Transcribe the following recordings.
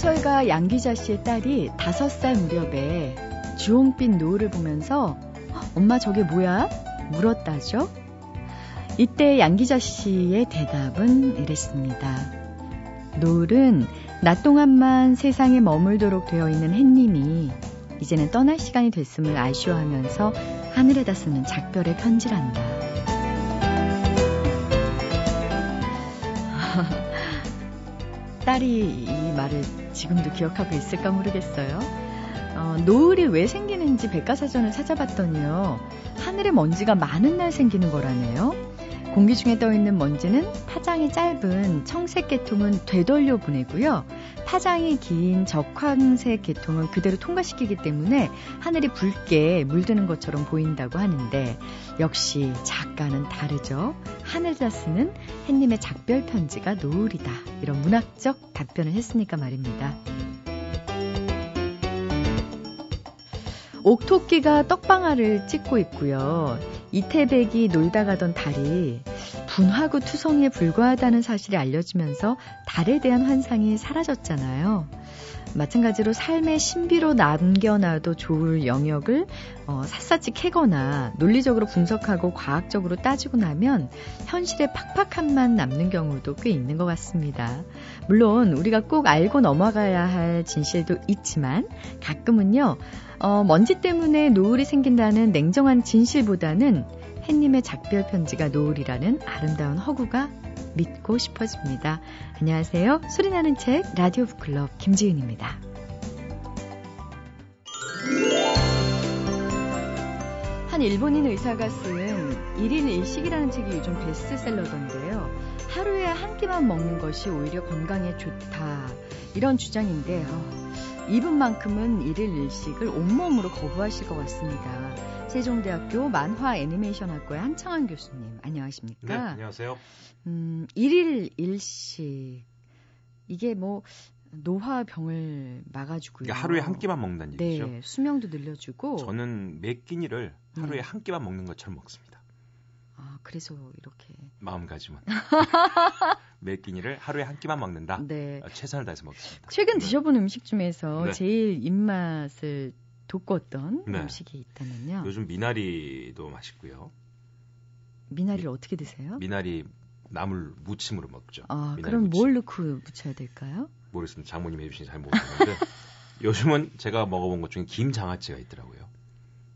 소설가 양기자 씨의 딸이 다섯 살 무렵에 주홍빛 노을을 보면서 엄마 저게 뭐야? 물었다죠. 이때 양기자 씨의 대답은 이랬습니다. 노을은 낮 동안만 세상에 머물도록 되어 있는 햇님이 이제는 떠날 시간이 됐음을 아쉬워하면서 하늘에다 쓰는 작별의 편지란다. 딸이 이 말을 지금도 기억하고 있을까 모르겠어요. 어, 노을이 왜 생기는지 백과사전을 찾아봤더니요. 하늘에 먼지가 많은 날 생기는 거라네요. 공기 중에 떠있는 먼지는 파장이 짧은 청색 계통은 되돌려 보내고요. 파장이 긴 적황색 계통은 그대로 통과시키기 때문에 하늘이 붉게 물드는 것처럼 보인다고 하는데 역시 작가는 다르죠. 하늘자 쓰는 햇님의 작별 편지가 노을이다. 이런 문학적 답변을 했으니까 말입니다. 옥토끼가 떡방아를 찍고 있고요. 이태백이 놀다 가던 달이 분화구 투성이에 불과하다는 사실이 알려지면서 달에 대한 환상이 사라졌잖아요. 마찬가지로 삶의 신비로 남겨놔도 좋을 영역을 어, 샅샅이 캐거나 논리적으로 분석하고 과학적으로 따지고 나면 현실의 팍팍함만 남는 경우도 꽤 있는 것 같습니다. 물론 우리가 꼭 알고 넘어가야 할 진실도 있지만 가끔은요, 어, 먼지 때문에 노을이 생긴다는 냉정한 진실보다는 햇님의 작별 편지가 노을이라는 아름다운 허구가 믿고 싶어집니다. 안녕하세요. 소리나는 책 라디오 북클럽 김지은입니다. 한 일본인 의사가 쓴 1인 1식이라는 책이 요즘 베스트셀러던데요. 하루에 한 끼만 먹는 것이 오히려 건강에 좋다. 이런 주장인데 어, 이분만큼은 1일 1식을 온몸으로 거부하실 것 같습니다. 세종대학교 만화 애니메이션학과의 한창환 교수님, 안녕하십니까? 네, 안녕하세요. 음, 1일 1식. 이게 뭐, 노화병을 막아주고요. 그러니까 하루에 한 끼만 먹는다는 네, 얘기죠. 네, 수명도 늘려주고. 저는 매 끼니를 하루에 네. 한 끼만 먹는 것처럼 먹습니다. 아, 그래서 이렇게. 마음가짐은. 매 끼니를 하루에 한 끼만 먹는다. 네. 어, 최선을 다해서 먹습니다. 최근 네. 드셔본 음식 중에서 네. 제일 입맛을 돋궜던 네. 음식이 있다면요. 요즘 미나리도 맛있고요. 미나리를 어떻게 드세요? 미나리 나물 무침으로 먹죠. 아, 그럼 무침. 뭘 넣고 무쳐야 될까요? 모르겠습니다. 장모님 해주신 잘 모르겠는데 요즘은 제가 먹어본 것 중에 김장아찌가 있더라고요.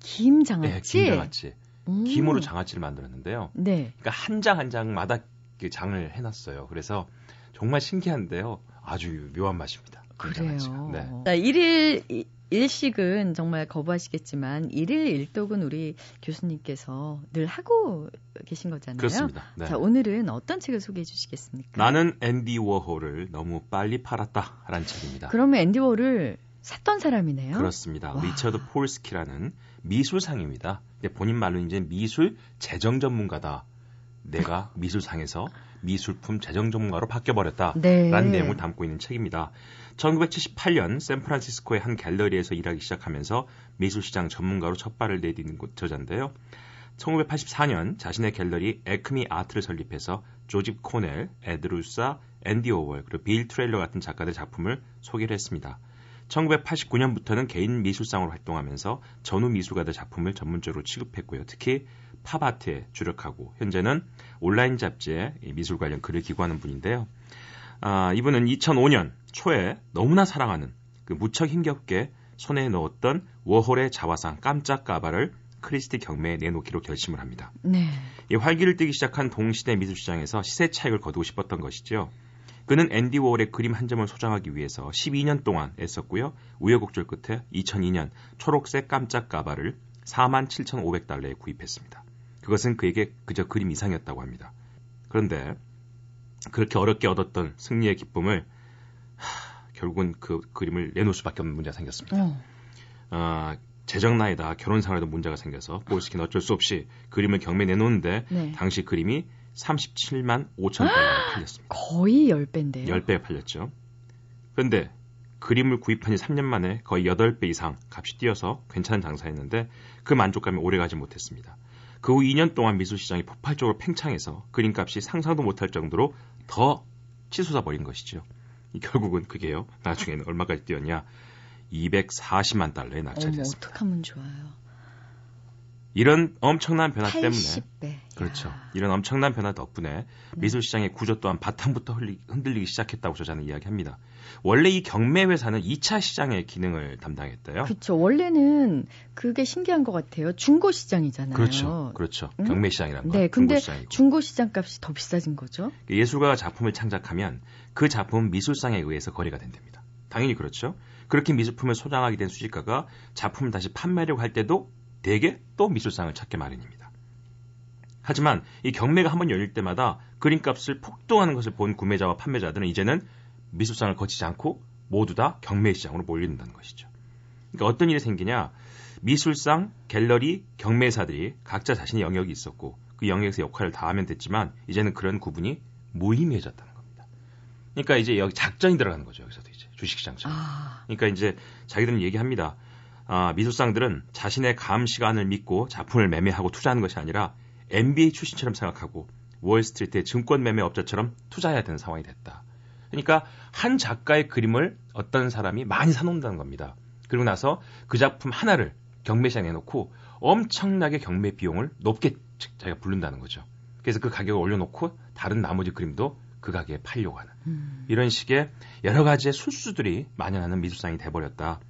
김장아찌. 네, 김장아찌. 음. 김으로 장아찌를 만들었는데요. 네. 그러니까 한 장 한 장마다 그 장을 해놨어요. 그래서 정말 신기한데요. 아주 묘한 맛입니다. 그래요. 네. 자, 일일 일식은 정말 거부하시겠지만 일일 일독은 우리 교수님께서 늘 하고 계신 거잖아요. 그렇습니다. 네. 자, 오늘은 어떤 책을 소개해 주시겠습니까? 나는 앤디 워홀을 너무 빨리 팔았다라는 책입니다. 그러면 앤디 워홀을 샀던 사람이네요. 그렇습니다. 와. 리처드 폴스키라는 미술상입니다. 본인 말로 이제 미술 재정 전문가다. 내가 미술상에서 미술품 재정 전문가로 바뀌어버렸다. 네. 라는 내용을 담고 있는 책입니다. 1978년 샌프란시스코의 한 갤러리에서 일하기 시작하면서 미술시장 전문가로 첫 발을 내디딘 저자인데요. 1984년 자신의 갤러리 에크미 아트를 설립해서 조셉 코넬, 에드 루샤, 앤디 워홀, 그리고 빌 트레일러 같은 작가들 작품을 소개를 했습니다. 1989년부터는 개인 미술상으로 활동하면서 전후 미술가들 작품을 전문적으로 취급했고요. 특히 팝아트에 주력하고 현재는 온라인 잡지에 이 미술 관련 글을 기고하는 분인데요. 아, 이분은 2005년 초에 너무나 사랑하는 그 무척 힘겹게 손에 넣었던 워홀의 자화상 깜짝 가발을 크리스티 경매에 내놓기로 결심을 합니다. 네. 이 활기를 띠기 시작한 동시대 미술 시장에서 시세 차익을 거두고 싶었던 것이죠. 그는 앤디 워홀의 그림 한 점을 소장하기 위해서 12년 동안 애썼고요. 우여곡절 끝에 2002년 초록색 깜짝 가발을 47,500달러에 구입했습니다. 그것은 그에게 그저 그림 이상이었다고 합니다. 그런데 그렇게 어렵게 얻었던 승리의 기쁨을 하, 결국은 그 그림을 내놓을 수밖에 없는 문제가 생겼습니다. 어. 아, 재정 나이다 결혼 생활에도 문제가 생겨서 볼스키는 어쩔 수 없이 그림을 경매 내놓는데 네. 당시 그림이 37만 5천 달러에 팔렸습니다. 거의 10배인데요. 10배 팔렸죠. 그런데 그림을 구입한 지 3년 만에 거의 8배 이상 값이 뛰어서 괜찮은 장사였는데 그 만족감이 오래가지 못했습니다. 그 후 2년 동안 미술시장이 폭발적으로 팽창해서 그림값이 상상도 못할 정도로 더 치솟아 버린 것이죠. 결국은 그게요. 나중에는 얼마까지 뛰었냐? 240만 달러에 낙찰됐습니다. 어떡하면 좋아요. 이런 엄청난 변화 80배. 때문에 그렇죠. 이런 엄청난 변화 덕분에 네. 미술 시장의 구조 또한 바탕부터 흔들리기 시작했다고 저자는 이야기합니다. 원래 이 경매 회사는 2차 시장의 기능을 담당했대요. 그렇죠. 원래는 그게 신기한 것 같아요. 중고 시장이잖아요. 그렇죠. 그렇죠. 응? 경매 시장이란 거. 네, 근데 중고 시장 값이 더 비싸진 거죠. 예술가가 작품을 창작하면 그 작품은 미술상에 의해서 거래가 된답니다. 당연히 그렇죠. 그렇게 미술품을 소장하게 된 수집가가 작품을 다시 판매하려고 할 때도 대개 또 미술상을 찾게 마련입니다. 하지만 이 경매가 한번 열릴 때마다 그림값을 폭등하는 것을 본 구매자와 판매자들은 이제는 미술상을 거치지 않고 모두 다 경매 시장으로 몰린다는 것이죠. 그러니까 어떤 일이 생기냐? 미술상, 갤러리, 경매사들이 각자 자신의 영역이 있었고 그 영역에서 역할을 다하면 됐지만 이제는 그런 구분이 무의미해졌다는 겁니다. 그러니까 이제 여기 작전이 들어가는 거죠. 여기서도 이제 주식시장처럼. 아... 그러니까 이제 자기들은 얘기합니다. 아, 미술상들은 자신의 감 시간을 믿고 작품을 매매하고 투자하는 것이 아니라 MBA 출신처럼 생각하고 월스트리트의 증권 매매 업자처럼 투자해야 되는 상황이 됐다. 그러니까 한 작가의 그림을 어떤 사람이 많이 사놓는다는 겁니다. 그리고 나서 그 작품 하나를 경매시장에 놓고 엄청나게 경매 비용을 높게 자기가 부른다는 거죠. 그래서 그 가격을 올려놓고 다른 나머지 그림도 그 가격에 팔려고 하는 음. 이런 식의 여러 가지의 술수들이 만연하는 미술상이 돼버렸다.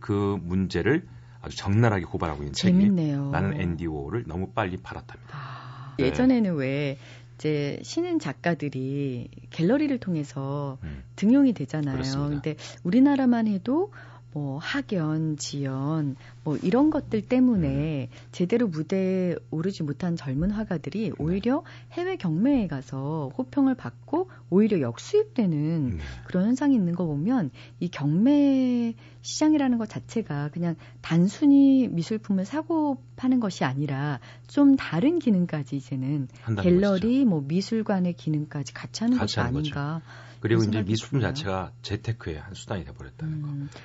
그 문제를 아주 적나라하게 고발하고 있는 재밌네요. 책이 나는 워를 너무 빨리 팔았답니다. 아, 네. 예전에는 왜 이제 신인 작가들이 갤러리를 통해서 음. 등용이 되잖아요. 그렇습니다. 근데 우리나라만 해도 뭐 학연, 지연, 뭐 이런 것들 때문에 음. 제대로 무대에 오르지 못한 젊은 화가들이 네. 오히려 해외 경매에 가서 호평을 받고 오히려 역수입되는 네. 그런 현상이 있는 거 보면 이 경매 시장이라는 것 자체가 그냥 단순히 미술품을 사고 파는 것이 아니라 좀 다른 기능까지 이제는 갤러리, 것이죠. 뭐 미술관의 기능까지 같이 하는 같이 것이 하는 아닌가. 거죠. 그리고 이제 미술품 자체가 재테크의 한 수단이 돼 버렸다는 음. 거.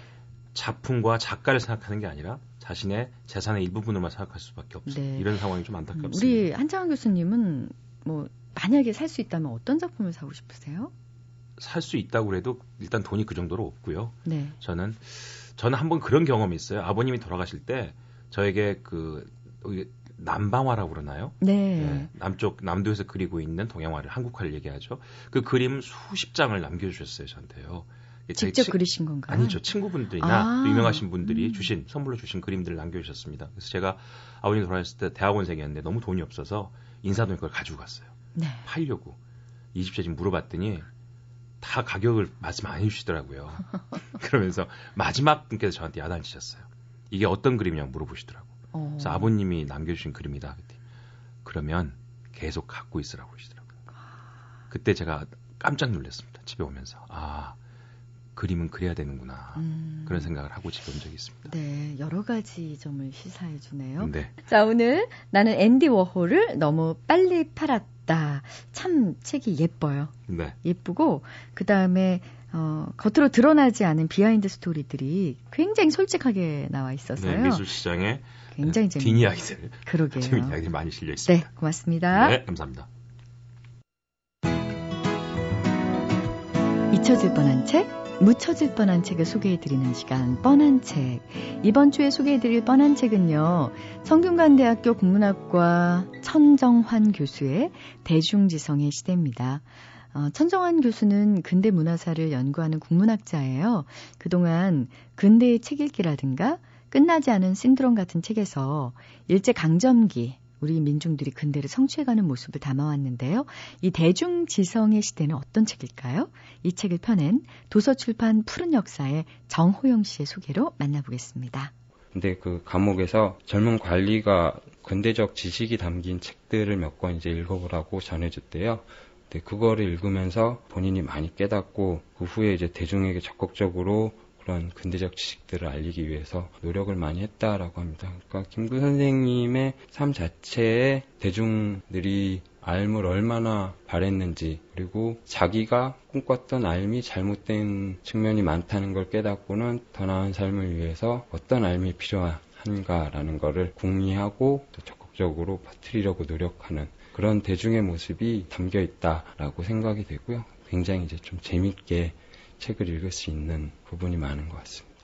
작품과 작가를 생각하는 게 아니라 자신의 재산의 일부분으로만 생각할 수밖에 없어요. 네. 이런 상황이 좀 안타깝습니다. 우리 한창원 교수님은 뭐 만약에 살 수 있다면 어떤 작품을 사고 싶으세요? 살 수 있다고 그래도 일단 돈이 그 정도로 없고요. 네. 저는 저는 한번 그런 경험이 있어요. 아버님이 돌아가실 때 저에게 그 남방화라고 그러나요? 네. 네. 남쪽 남도에서 그리고 있는 동양화를 한국화를 얘기하죠. 그 그림 수십 장을 남겨주셨어요 저한테요. 직접 치, 그리신 건가요? 아니죠. 친구분들이나 아~ 유명하신 분들이 음. 주신 선물로 주신 그림들을 남겨주셨습니다. 그래서 제가 아버님 돌아가셨을 때 대학원생이었는데 너무 돈이 없어서 인사동에 그걸 가지고 갔어요. 네. 팔려고 이 집제 지금 물어봤더니 다 가격을 말씀 안 해주시더라고요. 그러면서 마지막 분께서 저한테 야단치셨어요. 이게 어떤 그림이냐고 물어보시더라고. 어. 그래서 아버님이 남겨주신 그림이다. 그때 그러면 계속 갖고 있으라고 그러시더라고요. 그때 제가 깜짝 놀랐습니다. 집에 오면서 아 그림은 그래야 되는구나 음. 그런 생각을 하고 온 적이 있습니다. 네, 여러 가지 점을 시사해 주네요. 네. 자, 오늘 나는 앤디 워홀을 너무 빨리 팔았다. 참 책이 예뻐요. 네. 예쁘고 그 다음에 어, 겉으로 드러나지 않은 비하인드 스토리들이 굉장히 솔직하게 나와 있었어요. 네, 미술 시장에 굉장히 재밌는 뒷이야기들, 그러게요. 재밌는 이야기들이 많이 실려 있습니다. 네, 고맙습니다. 네, 감사합니다. 잊혀질 뻔한 책 묻혀질 뻔한 책을 소개해드리는 시간 뻔한 책 이번 주에 소개해드릴 뻔한 책은요 성균관대학교 국문학과 천정환 교수의 대중지성의 시대입니다. 어, 천정환 교수는 근대 문화사를 연구하는 국문학자예요. 그동안 근대의 책 읽기라든가 끝나지 않은 신드롬 같은 책에서 일제 강점기 우리 민중들이 근대를 성취해가는 모습을 담아왔는데요. 이 대중지성의 시대는 어떤 책일까요? 이 책을 펴낸 도서출판 푸른 역사의 정호영 씨의 소개로 만나보겠습니다. 근데 그 감옥에서 젊은 관리가 근대적 지식이 담긴 책들을 몇 권 이제 읽어보라고 전해줬대요. 근데 그거를 읽으면서 본인이 많이 깨닫고 그 후에 이제 대중에게 적극적으로 그런 근대적 지식들을 알리기 위해서 노력을 많이 했다라고 합니다. 그러니까 김구 선생님의 삶 자체에 대중들이 알 을 얼마나 바랬는지 그리고 자기가 꿈꿨던 알미 잘못된 측면이 많다는 걸 깨닫고는 더 나은 삶을 위해서 어떤 알미 필요한가라는 것을 궁리하고 또 적극적으로 퍼뜨리려고 노력하는 그런 대중의 모습이 담겨 있다라고 생각이 되고요. 굉장히 이제 좀 재밌게 책을 읽을 수 있는 부분이 많은 것 같습니다.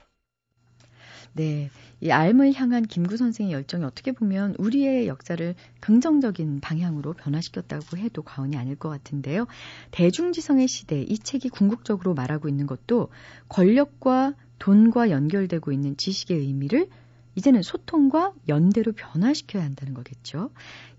네. 이 알을 향한 김구 선생의 열정이 어떻게 보면 우리의 역사를 긍정적인 방향으로 변화시켰다고 해도 과언이 아닐 것 같은데요. 대중지성의 시대, 이 책이 궁극적으로 말하고 있는 것도 권력과 돈과 연결되고 있는 지식의 의미를 이제는 소통과 연대로 변화시켜야 한다는 거겠죠.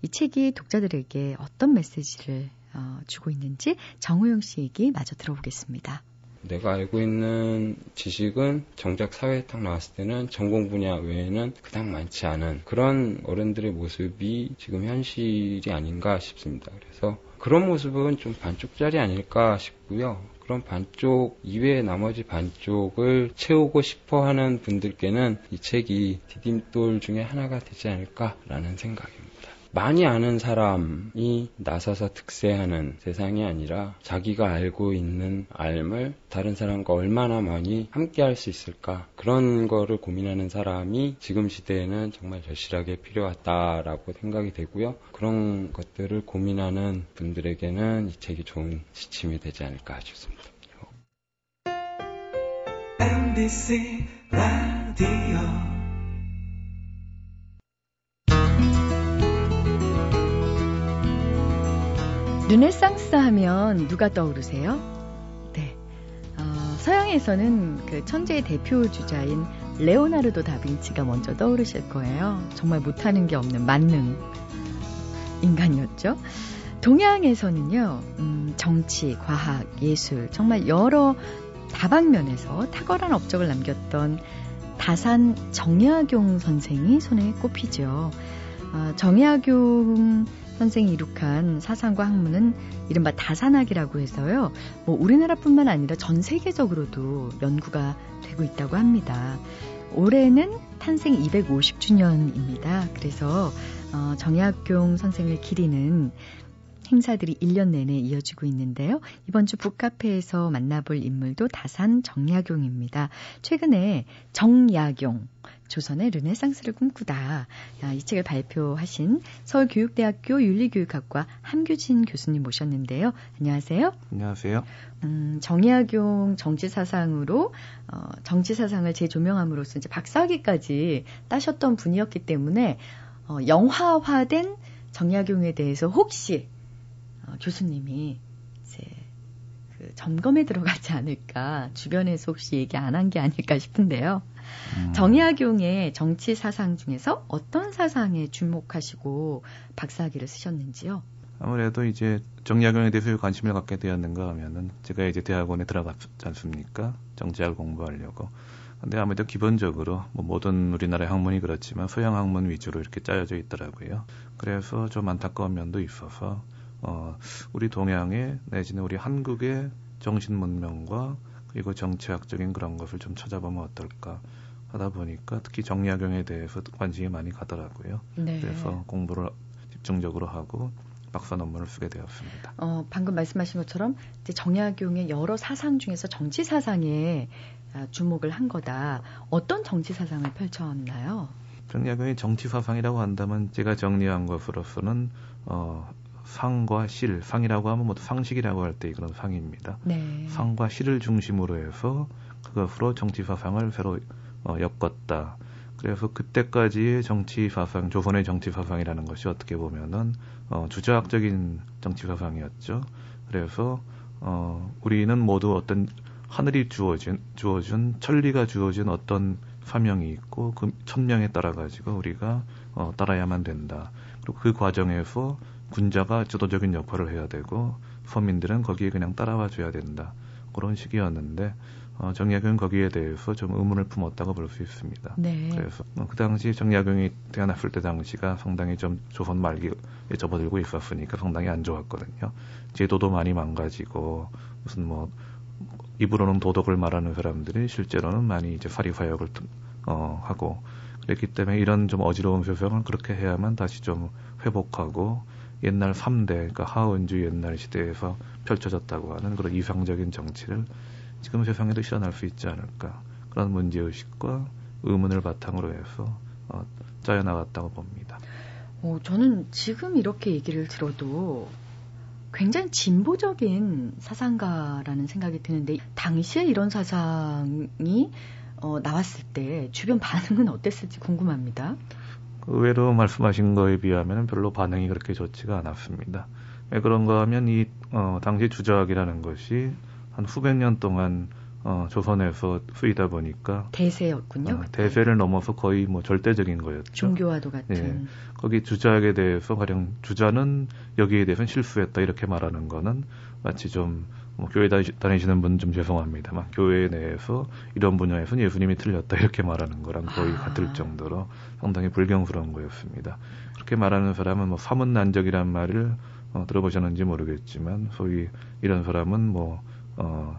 이 책이 독자들에게 어떤 메시지를 어, 주고 있는지 정우영 씨 얘기 마저 들어보겠습니다. 내가 알고 있는 지식은 정작 사회에 딱 나왔을 때는 전공 분야 외에는 그닥 많지 않은 그런 어른들의 모습이 지금 현실이 아닌가 싶습니다. 그래서 그런 모습은 좀 반쪽짜리 아닐까 싶고요. 그런 반쪽 이외의 나머지 반쪽을 채우고 싶어 하는 분들께는 이 책이 디딤돌 중에 하나가 되지 않을까라는 생각입니다. 많이 아는 사람이 나서서 득세하는 세상이 아니라 자기가 알고 있는 알을 다른 사람과 얼마나 많이 함께 할 수 있을까 그런 거를 고민하는 사람이 지금 시대에는 정말 절실하게 필요하다라고 생각이 되고요. 그런 것들을 고민하는 분들에게는 이 책이 좋은 지침이 되지 않을까 싶습니다. MBC 라디오 르네상스 하면 누가 떠오르세요? 네. 어, 서양에서는 그 천재의 대표 주자인 레오나르도 다빈치가 먼저 떠오르실 거예요. 정말 못하는 게 없는 만능 인간이었죠. 동양에서는요, 음, 정치, 과학, 예술, 정말 여러 다방면에서 탁월한 업적을 남겼던 다산 정약용 선생이 손에 꼽히죠. 어, 정약용 선생이 이룩한 사상과 학문은 이른바 다산학이라고 해서요. 뭐 우리나라뿐만 아니라 전 세계적으로도 연구가 되고 있다고 합니다. 올해는 탄생 250주년입니다. 그래서 어, 정약용 선생을 기리는 행사들이 1년 내내 이어지고 있는데요. 이번 주 북카페에서 만나볼 인물도 다산 정약용입니다. 최근에 정약용, 조선의 르네상스를 꿈꾸다. 이 책을 발표하신 서울교육대학교 윤리교육학과 함규진 교수님 모셨는데요. 안녕하세요. 안녕하세요. 음, 정약용 정치사상으로 어, 정치사상을 재조명함으로써 이제 박사학위까지 따셨던 분이었기 때문에 어, 영화화된 정약용에 대해서 혹시 어, 교수님이 이제 그 점검에 들어가지 않을까 주변에서 혹시 얘기 안 한 게 아닐까 싶은데요. 음. 정약용의 정치 사상 중에서 어떤 사상에 주목하시고 박사학위를 쓰셨는지요? 아무래도 이제 정약용에 대해서 관심을 갖게 되었는가 하면은 제가 이제 대학원에 들어갔지 않습니까? 정치학을 공부하려고. 근데 아무래도 기본적으로 뭐 모든 우리나라의 학문이 그렇지만 서양 학문 위주로 이렇게 짜여져 있더라고요. 그래서 좀 안타까운 면도 있어서 어 우리 동양의 내지는 우리 한국의 정신 문명과 그리고 정치학적인 그런 것을 좀 찾아보면 어떨까 하다 보니까 특히 정약용에 대해서 관심이 많이 가더라고요. 네. 그래서 공부를 집중적으로 하고 박사 논문을 쓰게 되었습니다. 어, 방금 말씀하신 것처럼 이제 정약용의 여러 사상 중에서 정치 사상에 아, 주목을 한 거다. 어떤 정치 사상을 펼쳤나요? 정약용의 정치 사상이라고 한다면 제가 정리한 것으로서는 어, 상과 실, 상이라고 하면 모두 상식이라고 할 때 그런 상입니다. 네. 상과 실을 중심으로 해서 그것으로 정치 사상을 새로 어, 엮었다. 그래서 그때까지의 정치 사상, 조선의 정치 사상이라는 것이 어떻게 보면은 어, 주자학적인 정치 사상이었죠. 그래서 어, 우리는 모두 어떤 하늘이 주어진 주어준 천리가 주어진 어떤 사명이 있고 그 천명에 따라 가지고 우리가 어, 따라야만 된다. 그리고 그 과정에서 군자가 주도적인 역할을 해야 되고 서민들은 거기에 그냥 따라와 줘야 된다. 그런 식이었는데 어, 정약용은 거기에 대해서 좀 의문을 품었다고 볼 수 있습니다. 네. 그래서 어, 그 당시 정약용이 태어났을 때 당시가 상당히 좀 조선 말기에 접어들고 있었으니까 상당히 안 좋았거든요. 제도도 많이 망가지고 무슨 뭐 입으로는 도덕을 말하는 사람들이 실제로는 많이 이제 사리사욕을 어, 하고 그랬기 때문에 이런 좀 어지러운 세상을 그렇게 해야만 다시 좀 회복하고 옛날 3대, 그러니까 하원주 옛날 시대에서 펼쳐졌다고 하는 그런 이상적인 정치를 지금 세상에도 실현할 수 있지 않을까. 그런 문제의식과 의문을 바탕으로 해서 어, 짜여나갔다고 봅니다. 어, 저는 지금 이렇게 얘기를 들어도 굉장히 진보적인 사상가라는 생각이 드는데 당시에 이런 사상이 어, 나왔을 때 주변 반응은 어땠을지 궁금합니다. 의외로 말씀하신 거에 비하면 별로 반응이 그렇게 좋지가 않았습니다. 왜 그런가 하면 이 어, 당시 주작이라는 것이 한 후백 년 동안 어, 조선에서 쓰이다 보니까 대세였군요. 어, 대세를 넘어서 거의 뭐 절대적인 거였죠. 종교와도 같은. 예. 거기 주작에 대해서 가령 주자는 여기에 대해서는 실수했다 이렇게 말하는 거는 마치 좀 뭐 교회 다니시는 분 좀 죄송합니다만 교회 내에서 이런 분야에서는 예수님이 틀렸다 이렇게 말하는 거랑 거의 아. 같을 정도로 상당히 불경스러운 거였습니다. 그렇게 말하는 사람은 뭐 사문난적이란 말을 어, 들어보셨는지 모르겠지만 소위 이런 사람은 뭐 어,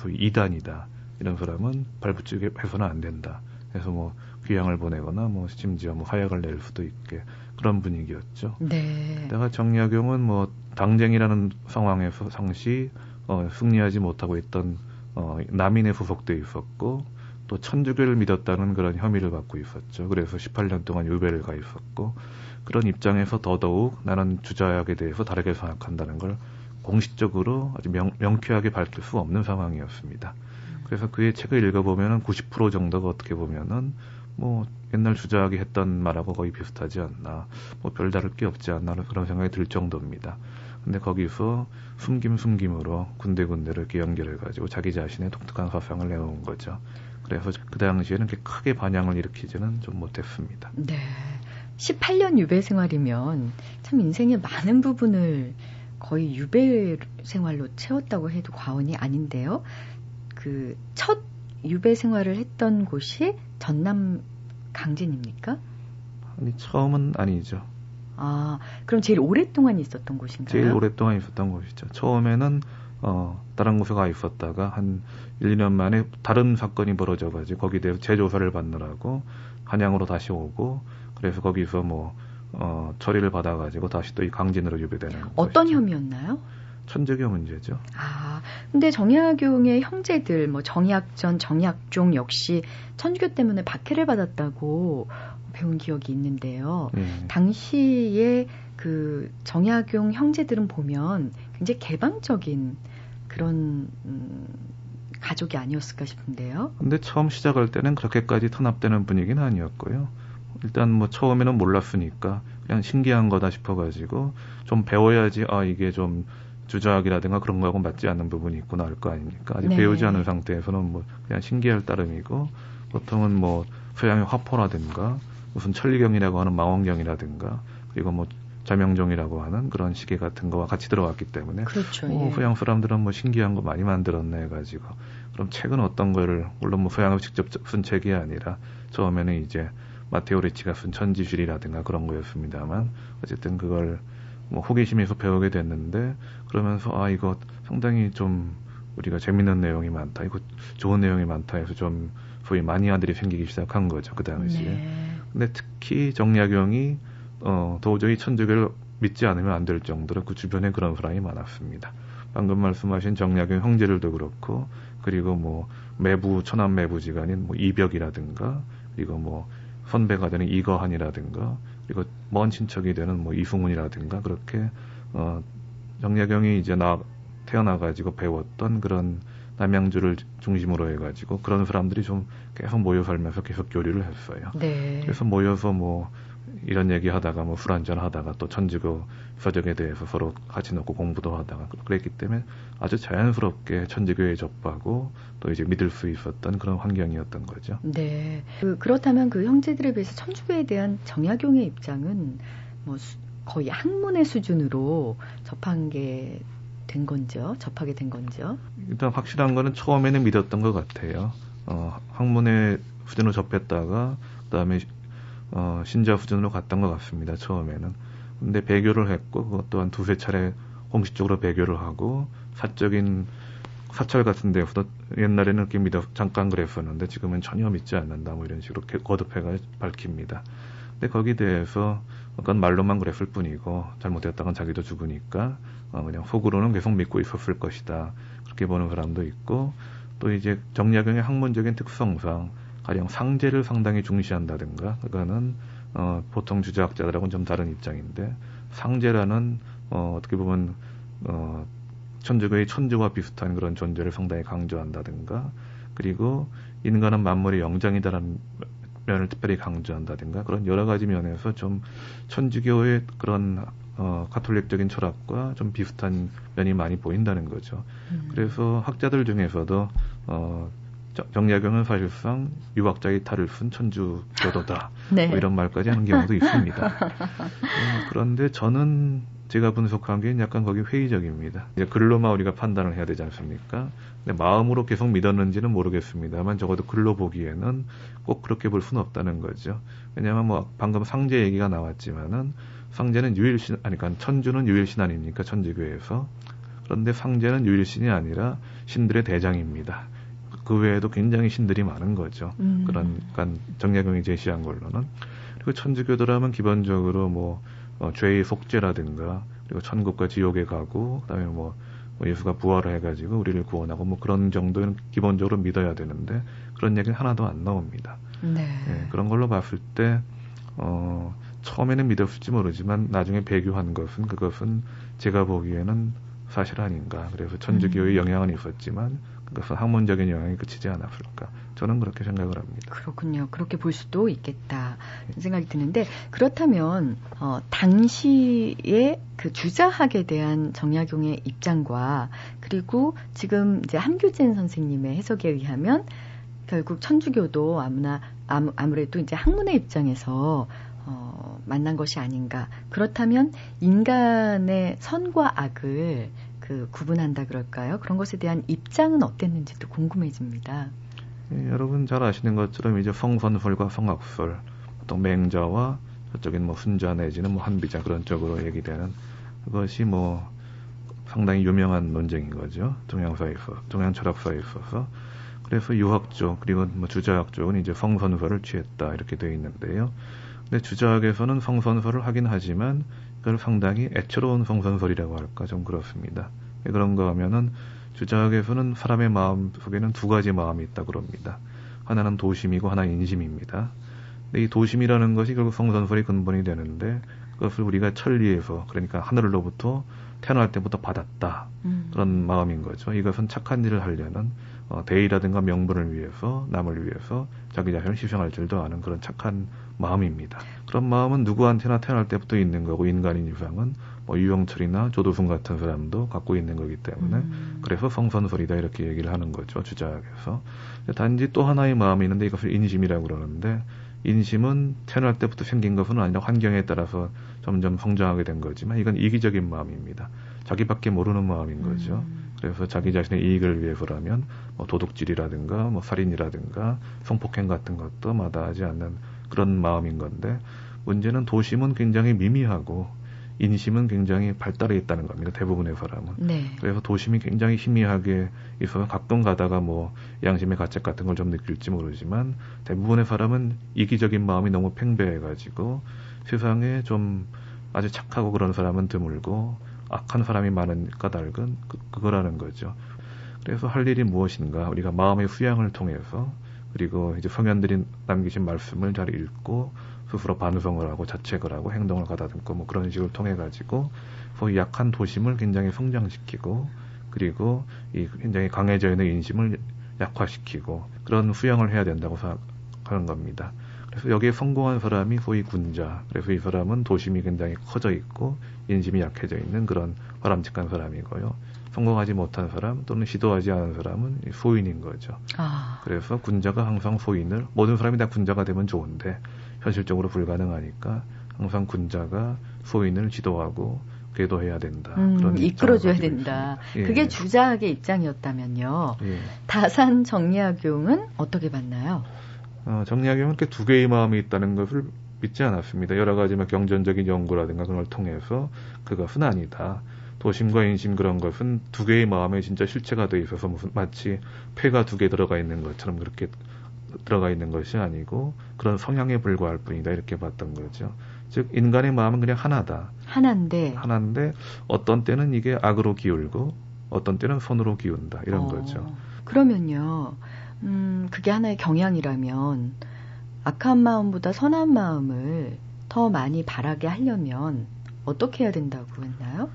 소위 이단이다. 이런 사람은 발붙이게 해서는 안 된다. 그래서 뭐 귀향을 보내거나 뭐 심지어 뭐 화약을 낼 수도 있게 그런 분위기였죠. 네. 내가 정약용은 뭐 당쟁이라는 상황에서 상시 어, 승리하지 못하고 있던 어, 남인에 소속돼 있었고 또 천주교를 믿었다는 그런 혐의를 받고 있었죠. 그래서 18년 동안 유배를 가 있었고 그런 입장에서 더더욱 나는 주자약에 대해서 다르게 생각한다는 걸 공식적으로 아주 명, 명쾌하게 밝힐 수 없는 상황이었습니다. 그래서 그의 책을 읽어보면은 90% 정도가 어떻게 보면은 뭐 옛날 주자하게 했던 말하고 거의 비슷하지 않나, 뭐 별다를 게 없지 않나 그런 생각이 들 정도입니다. 근데 거기서 숨김숨김으로 군데군데를 이렇게 연결해가지고 자기 자신의 독특한 사상을 내놓은 거죠. 그래서 그 당시에는 크게 반향을 일으키지는 좀 못했습니다. 네. 18년 유배 생활이면 참 인생의 많은 부분을 거의 유배 생활로 채웠다고 해도 과언이 아닌데요. 그 첫 유배 생활을 했던 곳이 전남 강진입니까? 아니 처음은 아니죠. 아 그럼 제일 오랫동안 있었던 곳인가요? 제일 오랫동안 있었던 곳이죠. 처음에는 어 다른 곳에 가 있었다가 한 1, 2년 만에 다른 사건이 벌어져가지고 거기에 대해서 재조사를 받느라고 한양으로 다시 오고 그래서 거기서 뭐 어, 처리를 받아가지고 다시 또 이 강진으로 유배되는 어떤 것이죠. 혐의였나요? 천재교 문제죠. 아, 근데 정약용의 형제들, 뭐 정약전, 정약종 역시 천주교 때문에 박해를 받았다고 배운 기억이 있는데요. 네. 당시에 그 정약용 형제들은 보면 굉장히 개방적인 그런 음, 가족이 아니었을까 싶은데요. 근데 처음 시작할 때는 그렇게까지 탄압되는 분위기는 아니었고요. 일단 뭐 처음에는 몰랐으니까 그냥 신기한 거다 싶어가지고 좀 배워야지 아 이게 좀 주작이라든가 그런 거하고 맞지 않는 부분이 있구나 할 거 아닙니까? 아직 네. 배우지 않은 상태에서는 뭐 그냥 신기할 따름이고 보통은 뭐 서양의 화포라든가 무슨 천리경이라고 하는 망원경이라든가 그리고 뭐 자명종이라고 하는 그런 시계 같은 거와 같이 들어왔기 때문에 그렇죠, 뭐 예. 서양 사람들은 뭐 신기한 거 많이 만들었네 해가지고 그럼 책은 어떤 거를 물론 뭐 서양을 직접 쓴 책이 아니라 처음에는 이제 마테오 리치가 쓴 천지술이라든가 그런 거였습니다만 어쨌든 그걸 뭐 호기심에서 배우게 됐는데 그러면서 아 이거 상당히 좀 우리가 재밌는 내용이 많다 이거 좋은 내용이 많다 해서 좀 소위 마니아들이 생기기 시작한 거죠 그 당시에 네. 근데 특히 정약용이 어 도저히 천주교를 믿지 않으면 안 될 정도로 그 주변에 그런 사람이 많았습니다 방금 말씀하신 정약용 형제들도 그렇고 그리고 뭐 매부 천안 매부지간인 뭐 이벽이라든가 그리고 뭐 선배가 되는 이거한이라든가 그리고 먼 친척이 되는 뭐 이승훈이라든가 그렇게 어 정약용이 이제 나 태어나 가지고 배웠던 그런 남양주를 중심으로 해가지고 그런 사람들이 좀 계속 모여 살면서 계속 교류를 했어요. 네. 그래서 모여서 뭐 이런 얘기 하다가 뭐 술 한잔 하다가 또 천주교 서적에 대해서 서로 같이 놓고 공부도 하다가 그랬기 때문에 아주 자연스럽게 천주교에 접하고 또 이제 믿을 수 있었던 그런 환경이었던 거죠. 네. 그, 그렇다면 그 형제들에 비해서 천주교에 대한 정약용의 입장은 뭐 수, 거의 학문의 수준으로 접한 게 된 건지요? 접하게 된 건지요? 일단 확실한 거는 처음에는 믿었던 것 같아요. 어, 학문의 수준으로 접했다가 그다음에 어, 신자 수준으로 갔던 것 같습니다. 처음에는. 근데 배교를 했고 그것 또한 두세 차례 공식적으로 배교를 하고 사적인 사찰 같은 데서도 옛날에는 이렇게 믿어 잠깐 그랬었는데 지금은 전혀 믿지 않는다 뭐 이런 식으로 거듭해가 밝힙니다. 근데 거기에 대해서 그건 말로만 그랬을 뿐이고 잘못했다간 자기도 죽으니까 어, 그냥 속으로는 계속 믿고 있었을 것이다 그렇게 보는 사람도 있고 또 이제 정약용의 학문적인 특성상 가령 상제를 상당히 중시한다든가 그거는 어, 보통 주제학자들하고는 좀 다른 입장인데 상제라는 어, 어떻게 보면 어, 천주교의 천주와 비슷한 그런 존재를 상당히 강조한다든가 그리고 인간은 만물의 영장이다라는 면을 특별히 강조한다든가 그런 여러 가지 면에서 좀 천주교의 그런 어, 가톨릭적인 철학과 좀 비슷한 면이 많이 보인다는 거죠. 음. 그래서 학자들 중에서도 어, 정약용은 사실상 유학자의 탈을 쓴 천주 교도다. 네. 뭐 이런 말까지 하는 경우도 있습니다. 어, 그런데 저는 제가 분석한 게 약간 거기 회의적입니다. 이제 글로만 우리가 판단을 해야 되지 않습니까? 근데 마음으로 계속 믿었는지는 모르겠습니다만 적어도 글로 보기에는 꼭 그렇게 볼 수는 없다는 거죠. 왜냐하면 뭐 방금 상제 얘기가 나왔지만은 상제는 유일신 아니 그러니까 천주는 유일신 아닙니까 천주교에서 그런데 상제는 유일신이 아니라 신들의 대장입니다. 그 외에도 굉장히 신들이 많은 거죠. 음. 그러니까 정약용이 제시한 걸로는 그리고 천주교도라면 기본적으로 뭐 어, 죄의 속죄라든가 그리고 천국과 지옥에 가고 그다음에 뭐, 뭐 예수가 부활을 해가지고 우리를 구원하고 뭐 그런 정도는 기본적으로 믿어야 되는데 그런 얘기는 하나도 안 나옵니다. 네. 네 그런 걸로 봤을 때 어, 처음에는 믿었을지 모르지만 나중에 배교한 것은 그것은 제가 보기에는 사실 아닌가. 그래서 천주교의 음. 영향은 있었지만 그것은 학문적인 영향이 그치지 않았을까. 저는 그렇게 생각을 합니다. 그렇군요. 그렇게 볼 수도 있겠다 생각이 드는데 그렇다면 어, 당시에 그 주자학에 대한 정약용의 입장과 그리고 지금 이제 함규진 선생님의 해석에 의하면 결국 천주교도 아무나 아무, 아무래도 이제 학문의 입장에서 어, 만난 것이 아닌가. 그렇다면 인간의 선과 악을 그 구분한다 그럴까요? 그런 것에 대한 입장은 어땠는지도 궁금해집니다. 예, 여러분 잘 아시는 것처럼 이제 성선설과 성악설, 보통 맹자와 저쪽엔 뭐 순자 내지는 뭐 한비자 그런 쪽으로 얘기되는 그것이 뭐 상당히 유명한 논쟁인 거죠. 동양사에 있어, 동양 철학사에 있어서. 그래서 유학 쪽 그리고 뭐 주자학 쪽은 이제 성선설을 취했다 이렇게 되어 있는데요. 근데 주자학에서는 성선설을 하긴 하지만 그걸 상당히 애처로운 성선설이라고 할까 좀 그렇습니다. 그런가 하면은 주자학에서는 사람의 마음 속에는 두 가지 마음이 있다 그럽니다. 하나는 도심이고 하나는 인심입니다. 이 도심이라는 것이 결국 성선설의 근본이 되는데 그것을 우리가 천리에서 그러니까 하늘로부터 태어날 때부터 받았다 음. 그런 마음인 거죠. 이것은 착한 일을 하려는 어, 대의라든가 명분을 위해서 남을 위해서 자기 자신을 희생할 줄도 아는 그런 착한 마음입니다. 그런 마음은 누구한테나 태어날 때부터 있는 거고 인간인 이상은 뭐 유영철이나 조도순 같은 사람도 갖고 있는 거기 때문에 음. 그래서 성선설이다 이렇게 얘기를 하는 거죠 주자학에서 단지 또 하나의 마음이 있는데 이것을 인심이라고 그러는데 인심은 태어날 때부터 생긴 것은 아니라 환경에 따라서 점점 성장하게 된 거지만 이건 이기적인 마음입니다. 자기밖에 모르는 마음인 거죠. 음. 그래서 자기 자신의 이익을 위해서라면 뭐 도둑질이라든가 뭐 살인이라든가 성폭행 같은 것도 마다하지 않는 그런 마음인 건데 문제는 도심은 굉장히 미미하고 인심은 굉장히 발달해 있다는 겁니다. 대부분의 사람은. 네. 그래서 도심이 굉장히 희미하게 있어서 가끔 가다가 뭐 양심의 가책 같은 걸 좀 느낄지 모르지만 대부분의 사람은 이기적인 마음이 너무 팽배해가지고 세상에 좀 아주 착하고 그런 사람은 드물고 악한 사람이 많은 까닭은 그, 그거라는 거죠. 그래서 할 일이 무엇인가 우리가 마음의 수양을 통해서 그리고 이제 성현들이 남기신 말씀을 잘 읽고 스스로 반성을 하고 자책을 하고 행동을 가다듬고 뭐 그런 식으로 통해 가지고 소위 약한 도심을 굉장히 성장시키고 그리고 이 굉장히 강해져 있는 인심을 약화시키고 그런 수양을 해야 된다고 생각하는 겁니다. 그래서 여기에 성공한 사람이 소위 군자. 그래서 이 사람은 도심이 굉장히 커져 있고 인심이 약해져 있는 그런 바람직한 사람이고요. 성공하지 못한 사람 또는 시도하지 않은 사람은 소인인 거죠. 아. 그래서 군자가 항상 소인을 모든 사람이 다 군자가 되면 좋은데 현실적으로 불가능하니까 항상 군자가 소인을 지도하고 궤도해야 된다. 음, 이끌어줘야 된다. 예. 그게 주자학의 입장이었다면요. 예. 다산 정리학용은 어떻게 봤나요? 어, 정리학용은 이렇게 두 개의 마음이 있다는 것을 믿지 않았습니다. 여러 가지 막 경전적인 연구라든가 그런 걸 통해서 그것은 아니다. 도심과 인심 그런 것은 두 개의 마음에 진짜 실체가 돼 있어서 무슨 마치 폐가 두 개 들어가 있는 것처럼 그렇게 들어가 있는 것이 아니고 그런 성향에 불과할 뿐이다 이렇게 봤던 거죠. 즉 인간의 마음은 그냥 하나다. 하나인데. 하나인데 어떤 때는 이게 악으로 기울고 어떤 때는 손으로 기운다 이런 어, 거죠. 그러면요, 음 그게 하나의 경향이라면 악한 마음보다 선한 마음을 더 많이 바라게 하려면 어떻게 해야 된다고 했나요?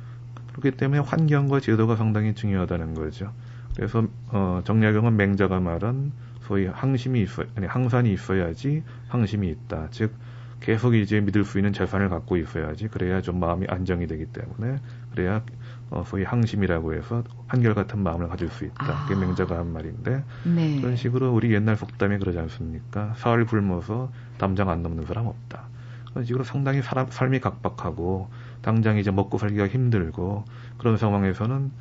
그렇기 때문에 환경과 제도가 상당히 중요하다는 거죠. 그래서 어, 정약용은 맹자가 말한 소위 항심이 있어 아니 항산이 있어야지 항심이 있다. 즉 계속 이제 믿을 수 있는 재산을 갖고 있어야지 그래야 좀 마음이 안정이 되기 때문에 그래야 어, 소위 항심이라고 해서 한결같은 마음을 가질 수 있다. 아. 그게 맹자가 한 말인데 네. 그런 식으로 우리 옛날 속담에 그러지 않습니까? 사흘 굶어서 담장 안 넘는 사람 없다. 그런 식으로 상당히 사람, 삶이 각박하고 당장 이제 먹고 살기가 힘들고 그런 상황에서는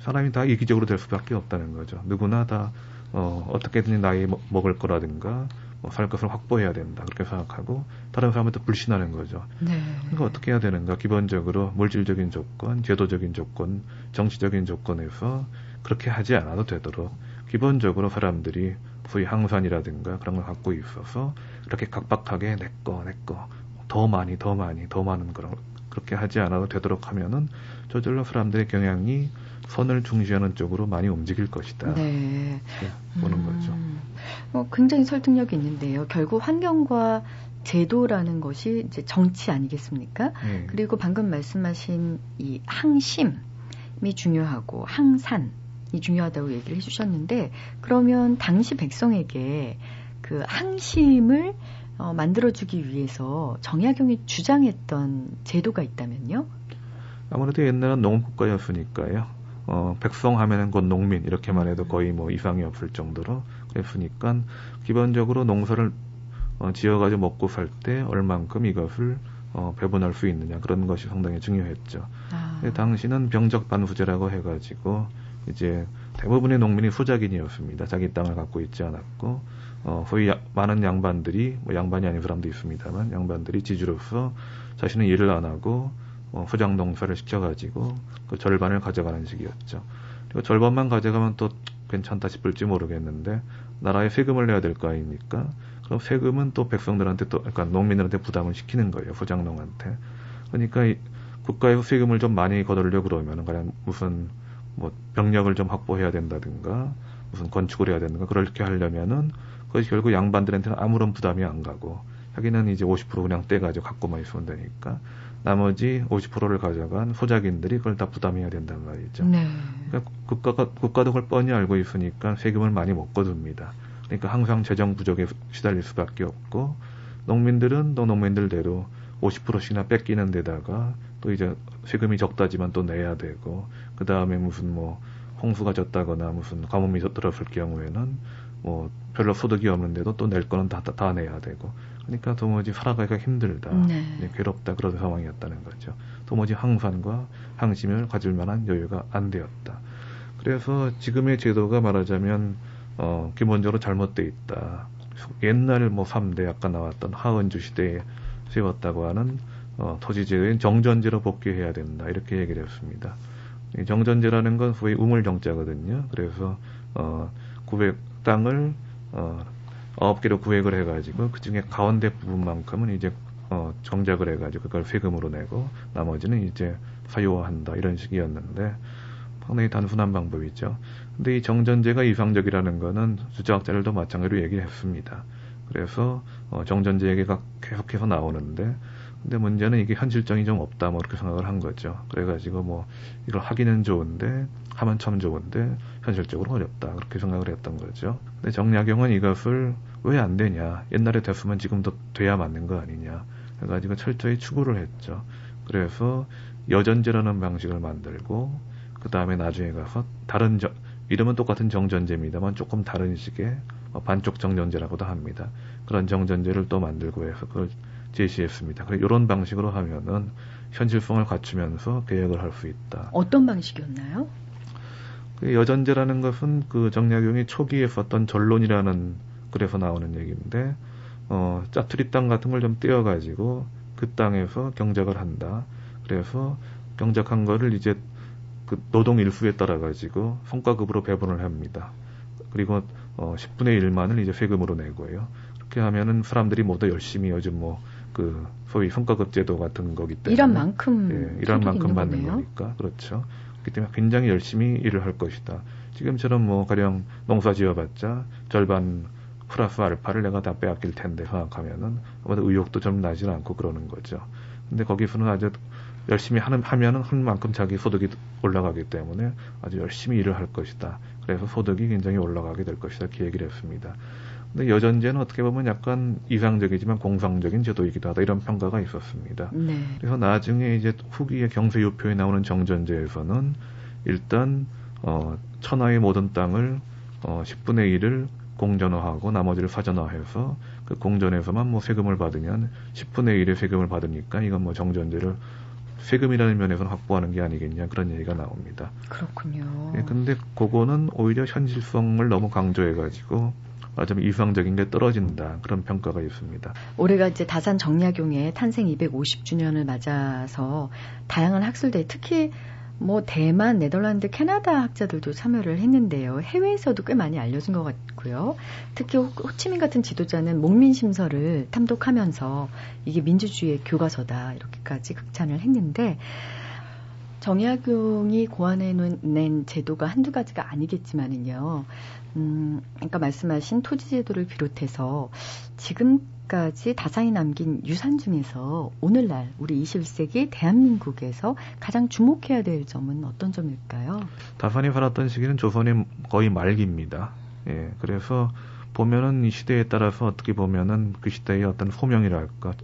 사람이 다 이기적으로 될 수밖에 없다는 거죠. 누구나 다 어, 어떻게든 나이 먹을 거라든가 뭐 살 것을 확보해야 된다 그렇게 생각하고 다른 사람한테 불신하는 거죠. 네. 그러니까 어떻게 해야 되는가? 기본적으로 물질적인 조건, 제도적인 조건, 정치적인 조건에서 그렇게 하지 않아도 되도록 기본적으로 사람들이 소위 항산이라든가 그런 걸 갖고 있어서 이렇게 각박하게 내꺼 내꺼 더 많이 더 많이 더 많은 그런 그렇게 하지 않아도 되도록 하면은 저절로 사람들의 경향이 선을 중시하는 쪽으로 많이 움직일 것이다. 네. 보는 음, 거죠. 어, 굉장히 설득력이 있는데요. 결국 환경과 제도라는 것이 이제 정치 아니겠습니까? 네. 그리고 방금 말씀하신 이 항심이 중요하고 항산이 중요하다고 얘기를 해주셨는데 그러면 당시 백성에게 그 항심을 어, 만들어주기 위해서 정약용이 주장했던 제도가 있다면요? 아무래도 옛날은 농국가였으니까요. 어, 백성 하면은 곧 농민 이렇게만 해도 거의 뭐 이상이 없을 정도로 그랬으니까 기본적으로 농사를 어, 지어가지고 먹고 살 때 얼만큼 이것을 어, 배분할 수 있느냐 그런 것이 상당히 중요했죠. 아. 당시는 병적 반후제라고 해가지고 이제 대부분의 농민이 후작인이었습니다. 자기 땅을 갖고 있지 않았고 어, 소위 야, 많은 양반들이 뭐 양반이 아닌 사람도 있습니다만 양반들이 지주로서 자신은 일을 안 하고 어, 후장 농사를 시켜가지고 그 절반을 가져가는 식이었죠. 그리고 절반만 가져가면 또 괜찮다 싶을지 모르겠는데 나라에 세금을 내야 될 거 아닙니까? 그럼 세금은 또 백성들한테 또 그러니까 농민들한테 부담을 시키는 거예요. 후장농한테. 그러니까 이 국가에서 세금을 좀 많이 거둘려 그러면은 그냥 무슨 뭐 병력을 좀 확보해야 된다든가 무슨 건축을 해야 된다든가 그렇게 하려면은 그것이 결국 양반들한테는 아무런 부담이 안 가고 자기는 이제 50% 그냥 떼가지고 갖고만 있으면 되니까 나머지 50%를 가져간 소작인들이 그걸 다 부담해야 된단 말이죠. 네. 그러니까 국가가 국가도 그걸 뻔히 알고 있으니까 세금을 많이 못 거둡니다. 그러니까 항상 재정 부족에 시달릴 수밖에 없고 농민들은 또 농민들대로 50%씩이나 뺏기는 데다가 또 이제 세금이 적다지만 또 내야 되고 그 다음에 무슨 뭐 홍수가 졌다거나 무슨 가뭄이 들었을 경우에는 뭐 별로 소득이 없는데도 또 낼 거는 다, 다, 다 내야 되고 그러니까 도무지 살아가기가 힘들다, 네. 네, 괴롭다 그런 상황이었다는 거죠. 도무지 항산과 항심을 가질 만한 여유가 안 되었다. 그래서 지금의 제도가 말하자면 어, 기본적으로 잘못돼 있다. 옛날 뭐 3대 아까 나왔던 하은주 시대에 세웠다고 하는 어, 토지제도인 정전제로 복귀해야 된다. 이렇게 얘기를 했습니다. 정전제라는 건 소위 우물정자거든요. 그래서 어, 900 땅을 어, 아홉 개로 구획을 해가지고 그 중에 가운데 부분만큼은 이제 어, 정작을 해가지고 그걸 세금으로 내고 나머지는 이제 사유화한다 이런 식이었는데 상당히 단순한 방법이죠. 근데 이 정전제가 이상적이라는 거는 주자학자들도 마찬가지로 얘기를 했습니다. 그래서 어, 정전제 얘기가 계속해서 나오는데 근데 문제는 이게 현실성이 좀 없다 뭐 그렇게 생각을 한 거죠. 그래가지고 뭐 이걸 하기는 좋은데 하면 참 좋은데 현실적으로 어렵다 그렇게 생각을 했던 거죠. 근데 정약용은 이것을 왜 안 되냐 옛날에 됐으면 지금도 돼야 맞는 거 아니냐 해가지고 철저히 추구를 했죠. 그래서 여전제라는 방식을 만들고 그 다음에 나중에 가서 다른 정, 이름은 똑같은 정전제입니다만 조금 다른 식의 반쪽 정전제라고도 합니다. 그런 정전제를 또 만들고 해서 그걸 제시했습니다. 그래 이런 방식으로 하면은 현실성을 갖추면서 계획을 할 수 있다. 어떤 방식이었나요? 그 여전제라는 것은 그 정약용이 초기에 썼던 전론이라는 글에서 나오는 얘기인데 어, 짜투리 땅 같은 걸 좀 떼어가지고 그 땅에서 경작을 한다. 그래서 경작한 거를 이제 그 노동 일수에 따라 가지고 성과급으로 배분을 합니다. 그리고 어, 10분의 1만을 이제 세금으로 내고요. 그렇게 하면은 사람들이 모두 열심히 요즘 뭐 그 소위 성과급 제도 같은 거기 때문에 일한 만큼 예, 일한 만큼 받는 거네요. 거니까 그렇죠. 그렇기 때문에 굉장히 열심히 일을 할 것이다. 지금처럼 뭐 가령 농사 지어봤자 절반 플러스 알파를 내가 다 빼앗길 텐데 생각하면은 아마도 의욕도 좀 나지는 않고 그러는 거죠. 근데 거기서는 아주 열심히 하는 하면은 한 만큼 자기 소득이 올라가기 때문에 아주 열심히 일을 할 것이다. 그래서 소득이 굉장히 올라가게 될 것이다. 이렇게 얘기를 했습니다. 근데 여전제는 어떻게 보면 약간 이상적이지만 공상적인 제도이기도 하다 이런 평가가 있었습니다. 네. 그래서 나중에 이제 후기의 경세유표에 나오는 정전제에서는 일단 어, 천하의 모든 땅을 어, 10분의 1을 공전화하고 나머지를 사전화해서 그 공전에서만 뭐 세금을 받으면 10분의 1의 세금을 받으니까 이건 뭐 정전제를 세금이라는 면에서는 확보하는 게 아니겠냐 그런 얘기가 나옵니다. 그렇군요. 예, 근데 그거는 오히려 현실성을 너무 강조해가지고 좀 이상적인 게 떨어진다 그런 평가가 있습니다. 올해가 이제 다산 정약용의 탄생 250주년을 맞아서 다양한 학술대 특히 뭐 대만, 네덜란드, 캐나다 학자들도 참여를 했는데요. 해외에서도 꽤 많이 알려진 것 같고요. 특히 호치민 같은 지도자는 목민 심서를 탐독하면서 이게 민주주의의 교과서다 이렇게까지 극찬을 했는데 정약용이 고안해 낸 제도가 한두 가지가 아니겠지만은요. 음, 그러니까 말씀하신 토지 제도를 비롯해서 지금 까지 다산이 남긴 유산 중에서 오늘날 우리 21세기 대한민국에서 가장 주목해야 될 점은 어떤 점일까요? 다산이 살았던 시기는 조선의 거의 말기입니다. 예, 그래서 보면은 이 시대에 따라서 어떻게 보면은 그 시대의 어떤 소명이랄까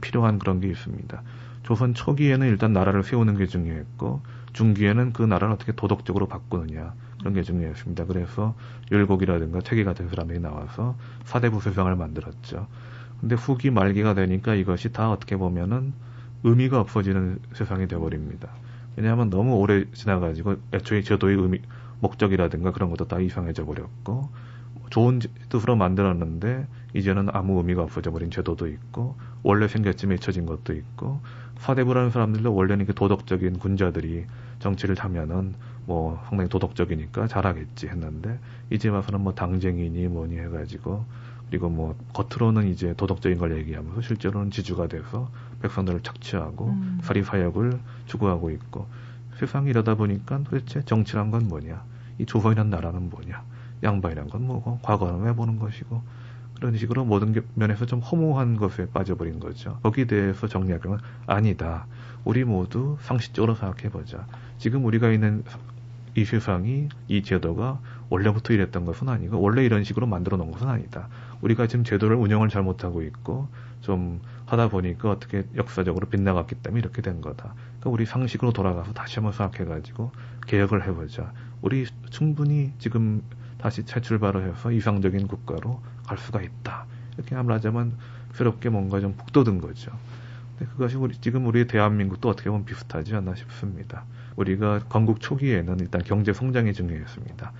필요한 그런 게 있습니다. 조선 초기에는 일단 나라를 세우는 게 중요했고 중기에는 그 나라를 어떻게 도덕적으로 바꾸느냐 그런 게 중요했습니다. 그래서 율곡이라든가 체계 같은 사람들이 나와서 사대부 세상을 만들었죠. 근데 후기 말기가 되니까 이것이 다 어떻게 보면은 의미가 없어지는 세상이 되어버립니다. 왜냐하면 너무 오래 지나가지고 애초에 제도의 의미, 목적이라든가 그런 것도 다 이상해져 버렸고 좋은 뜻으로 만들었는데 이제는 아무 의미가 없어져 버린 제도도 있고 원래 생겼지 맺혀진 것도 있고 사대부라는 사람들도 원래는 그 도덕적인 군자들이 정치를 하면은 뭐 상당히 도덕적이니까 잘하겠지 했는데 이제 와서는 뭐 당쟁이니 뭐니 해가지고 그리고 뭐 겉으로는 이제 도덕적인 걸 얘기하면서 실제로는 지주가 돼서 백성들을 착취하고 음. 사리사욕을 추구하고 있고 세상이 이러다 보니까 도대체 정치란 건 뭐냐 이 조선이란 나라는 뭐냐 양반이란 건 뭐고 과거는 왜 보는 것이고 그런 식으로 모든 면에서 좀 허무한 것에 빠져버린 거죠. 거기에 대해서 정리하면 아니다. 우리 모두 상식적으로 생각해보자. 지금 우리가 있는 이 세상이 이 제도가 원래부터 이랬던 것은 아니고 원래 이런 식으로 만들어 놓은 것은 아니다. 우리가 지금 제도를 운영을 잘못하고 있고 좀 하다 보니까 어떻게 역사적으로 빗나갔기 때문에 이렇게 된 거다. 그러니까 우리 상식으로 돌아가서 다시 한번 생각해가지고 개혁을 해보자. 우리 충분히 지금 다시 재출발을 해서 이상적인 국가로 갈 수가 있다. 이렇게 말하자면 새롭게 뭔가 좀 북돋은 거죠. 근데 그것이 우리, 지금 우리 대한민국도 어떻게 보면 비슷하지 않나 싶습니다. 우리가 건국 초기에는 일단 경제 성장이 중요했습니다.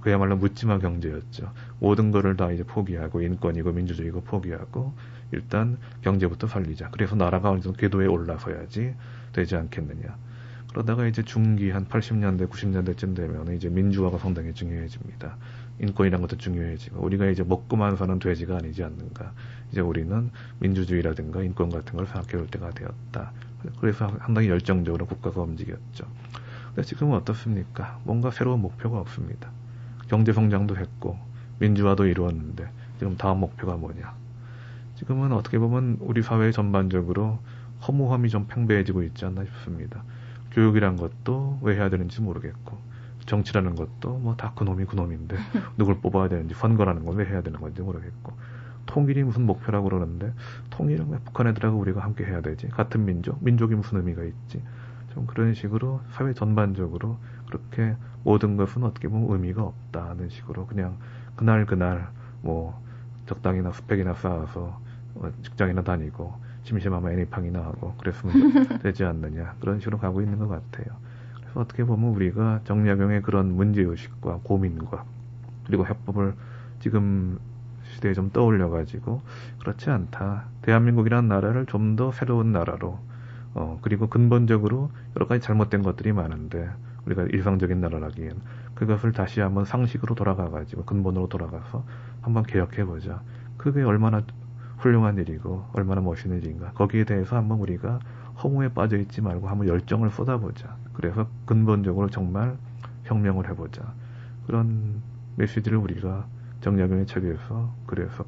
그야말로 묻지마 경제였죠. 모든 거를 다 이제 포기하고 인권이고 민주주의고 포기하고 일단 경제부터 살리자. 그래서 나라가 어느 정도 궤도에 올라서야지 되지 않겠느냐. 그러다가 이제 중기 한 80년대, 90년대쯤 되면 이제 민주화가 상당히 중요해집니다. 인권이란 것도 중요해지고 우리가 이제 먹고만 사는 돼지가 아니지 않는가. 이제 우리는 민주주의라든가 인권 같은 걸 생각해 볼 때가 되었다. 그래서 상당히 열정적으로 국가가 움직였죠. 근데 지금은 어떻습니까? 뭔가 새로운 목표가 없습니다. 경제 성장도 했고 민주화도 이루었는데 지금 다음 목표가 뭐냐? 지금은 어떻게 보면 우리 사회 전반적으로 허무함이 좀 팽배해지고 있지 않나 싶습니다. 교육이란 것도 왜 해야 되는지 모르겠고 정치라는 것도 뭐 다 그놈이 그놈인데 누굴 뽑아야 되는지 선거라는 건 왜 해야 되는 건지 모르겠고 통일이 무슨 목표라고 그러는데 통일은 왜 북한 애들하고 우리가 함께 해야 되지? 같은 민족? 민족이 무슨 의미가 있지? 좀 그런 식으로 사회 전반적으로 그렇게 모든 것은 어떻게 보면 의미가 없다는 식으로 그냥 그날 그날 뭐 적당히나 스펙이나 쌓아서 어, 직장이나 다니고 심심하면 애니팡이나 하고 그랬으면 되지 않느냐 그런 식으로 가고 있는 것 같아요. 그래서 어떻게 보면 우리가 정약용의 그런 문제의식과 고민과 그리고 해법을 지금 시대에 좀 떠올려가지고 그렇지 않다. 대한민국이라는 나라를 좀 더 새로운 나라로 어 그리고 근본적으로 여러 가지 잘못된 것들이 많은데 우리가 일상적인 나라라기엔 그것을 다시 한번 상식으로 돌아가가지고 근본으로 돌아가서 한번 개혁해보자. 그게 얼마나 훌륭한 일이고 얼마나 멋있는 일인가. 거기에 대해서 한번 우리가 허무에 빠져 있지 말고 한번 열정을 쏟아보자. 그래서 근본적으로 정말 혁명을 해보자. 그런 메시지를 우리가 정약용의 책에서 그래서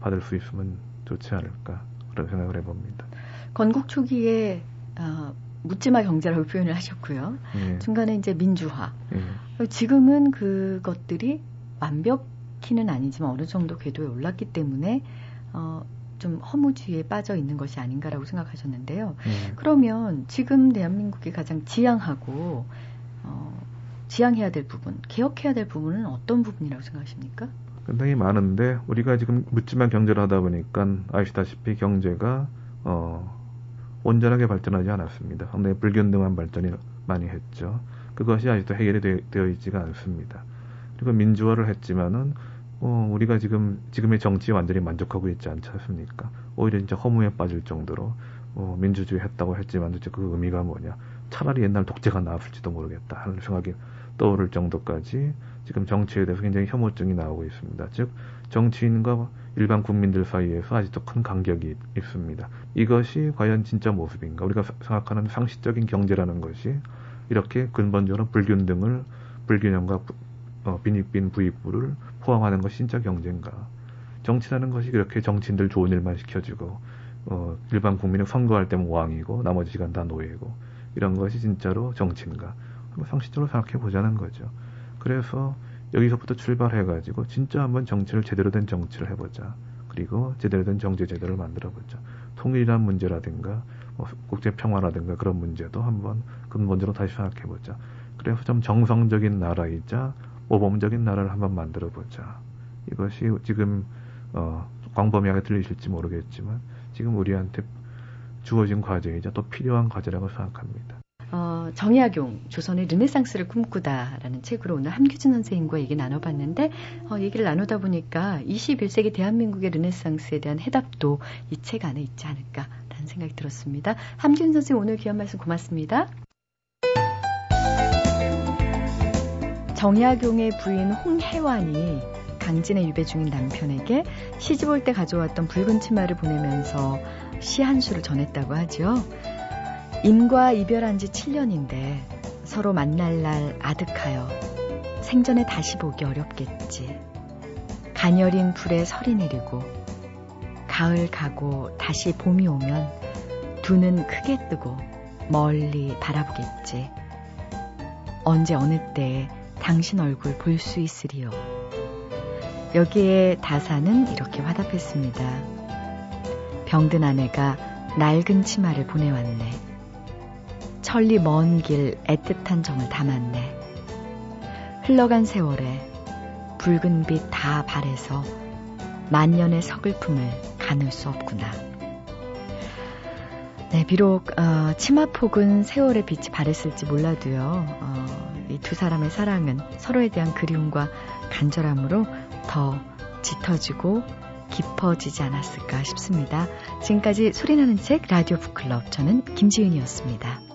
받을 수 있으면 좋지 않을까 그런 생각을 해봅니다. 건국 초기에 어, 묻지마 경제라고 표현을 하셨고요. 예. 중간에 이제 민주화. 예. 지금은 그것들이 완벽히는 아니지만 어느 정도 궤도에 올랐기 때문에 어, 좀 허무주의에 빠져 있는 것이 아닌가라고 생각하셨는데요. 예. 그러면 지금 대한민국이 가장 지향하고 어, 지향해야 될 부분, 개혁해야 될 부분은 어떤 부분이라고 생각하십니까? 상당히 많은데 우리가 지금 묻지마 경제를 하다 보니까 아시다시피 경제가 어, 온전하게 발전하지 않았습니다. 상당히 불균등한 발전이 많이 했죠. 그것이 아직도 해결이 되, 되어 있지가 않습니다. 그리고 민주화를 했지만은 어, 우리가 지금 지금의 정치에 완전히 만족하고 있지 않지 않습니까? 오히려 진짜 허무에 빠질 정도로 어, 민주주의 했다고 했지만 도대체 그 의미가 뭐냐? 차라리 옛날 독재가 나왔을지도 모르겠다 하는 생각이 떠오를 정도까지 지금 정치에 대해서 굉장히 혐오증이 나오고 있습니다. 즉 정치인과 일반 국민들 사이에서 아직도 큰 간격이 있습니다. 이것이 과연 진짜 모습인가? 우리가 생각하는 상식적인 경제라는 것이 이렇게 근본적으로 불균등을 불균형과 어, 빈익빈 부익부를 포함하는 것이 진짜 경제인가? 정치라는 것이 그렇게 정치인들 좋은 일만 시켜주고 어, 일반 국민은 선거할 때면 왕이고 나머지 시간 다 노예고 이런 것이 진짜로 정치인가? 상식적으로 생각해 보자는 거죠. 그래서 여기서부터 출발해가지고 진짜 한번 정치를 제대로 된 정치를 해보자. 그리고 제대로 된 정제 제도를 만들어 보자. 통일이란 문제라든가 뭐 국제 평화라든가 그런 문제도 한번 근본적으로 다시 생각해 보자. 그래서 좀 정성적인 나라이자 모범적인 나라를 한번 만들어 보자. 이것이 지금 어, 광범위하게 들리실지 모르겠지만 지금 우리한테 주어진 과제이자 또 필요한 과제라고 생각합니다. 어, 정약용 조선의 르네상스를 꿈꾸다라는 책으로 오늘 함규진 선생님과 얘기 나눠봤는데 어, 얘기를 나누다 보니까 21세기 대한민국의 르네상스에 대한 해답도 이 책 안에 있지 않을까라는 생각이 들었습니다. 함규진 선생님 오늘 귀한 말씀 고맙습니다. 정약용의 부인 홍혜환이 강진에 유배 중인 남편에게 시집 올 때 가져왔던 붉은 치마를 보내면서 시 한 수를 전했다고 하죠. 임과 이별한 지 7년인데 서로 만날 날 아득하여 생전에 다시 보기 어렵겠지. 가녀린 불에 설이 내리고 가을 가고 다시 봄이 오면 두 눈 크게 뜨고 멀리 바라보겠지. 언제 어느 때에 당신 얼굴 볼 수 있으리요. 여기에 다사는 이렇게 화답했습니다. 병든 아내가 낡은 치마를 보내왔네. 천리 먼 길 애틋한 정을 담았네. 흘러간 세월에 붉은 빛 다 발해서 만년의 서글픔을 가눌 수 없구나. 네, 비록 어, 치마폭은 세월의 빛이 바랬을지 몰라도요. 어, 이두 사람의 사랑은 서로에 대한 그리움과 간절함으로 더 짙어지고 깊어지지 않았을까 싶습니다. 지금까지 소리나는 책 라디오 북클럽 저는 김지은이었습니다.